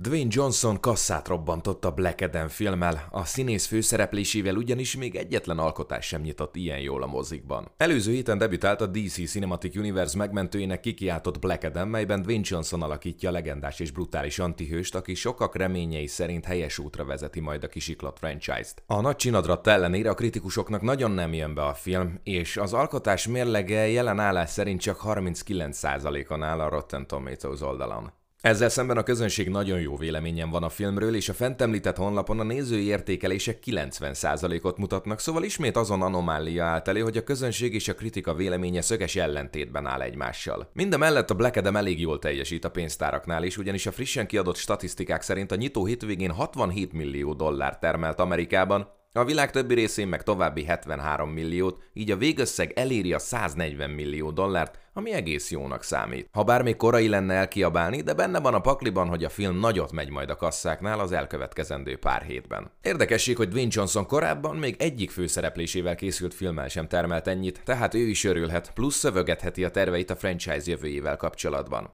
Dwayne Johnson kasszát robbantott a Black Adam filmmel, a színész főszereplésével ugyanis még egyetlen alkotás sem nyitott ilyen jól a mozikban. Előző héten debütált a DC Cinematic Universe megmentőjének kikiáltott Black Adam, melyben Dwayne Johnson alakítja a legendás és brutális antihőst, aki sokak reményei szerint helyes útra vezeti majd a kisiklott franchise-t. A nagy csinadrat ellenére a kritikusoknak nagyon nem jön be a film, és az alkotás mérlege jelen állás szerint csak 39%-on áll a Rotten Tomatoes oldalon. Ezzel szemben a közönség nagyon jó véleményen van a filmről, és a fent említett honlapon a nézői értékelések 90%-ot mutatnak, szóval ismét azon anomália állt elő, hogy a közönség és a kritika véleménye szöges ellentétben áll egymással. Mindemellett a Black Adam elég jól teljesít a pénztáraknál is, ugyanis a frissen kiadott statisztikák szerint a nyitó hétvégén 67 millió dollár termelt Amerikában, a világ többi részén meg további 73 milliót, így a végösszeg eléri a 140 millió dollárt, ami egész jónak számít. Ha bár korai lenne elkiabálni, de benne van a pakliban, hogy a film nagyot megy majd a kasszáknál az elkövetkezendő pár hétben. Érdekesség, hogy Dwayne Johnson korábban még egyik főszereplésével készült filmmel sem termelt ennyit, tehát ő is örülhet, plusz szövögetheti a terveit a franchise jövőjével kapcsolatban.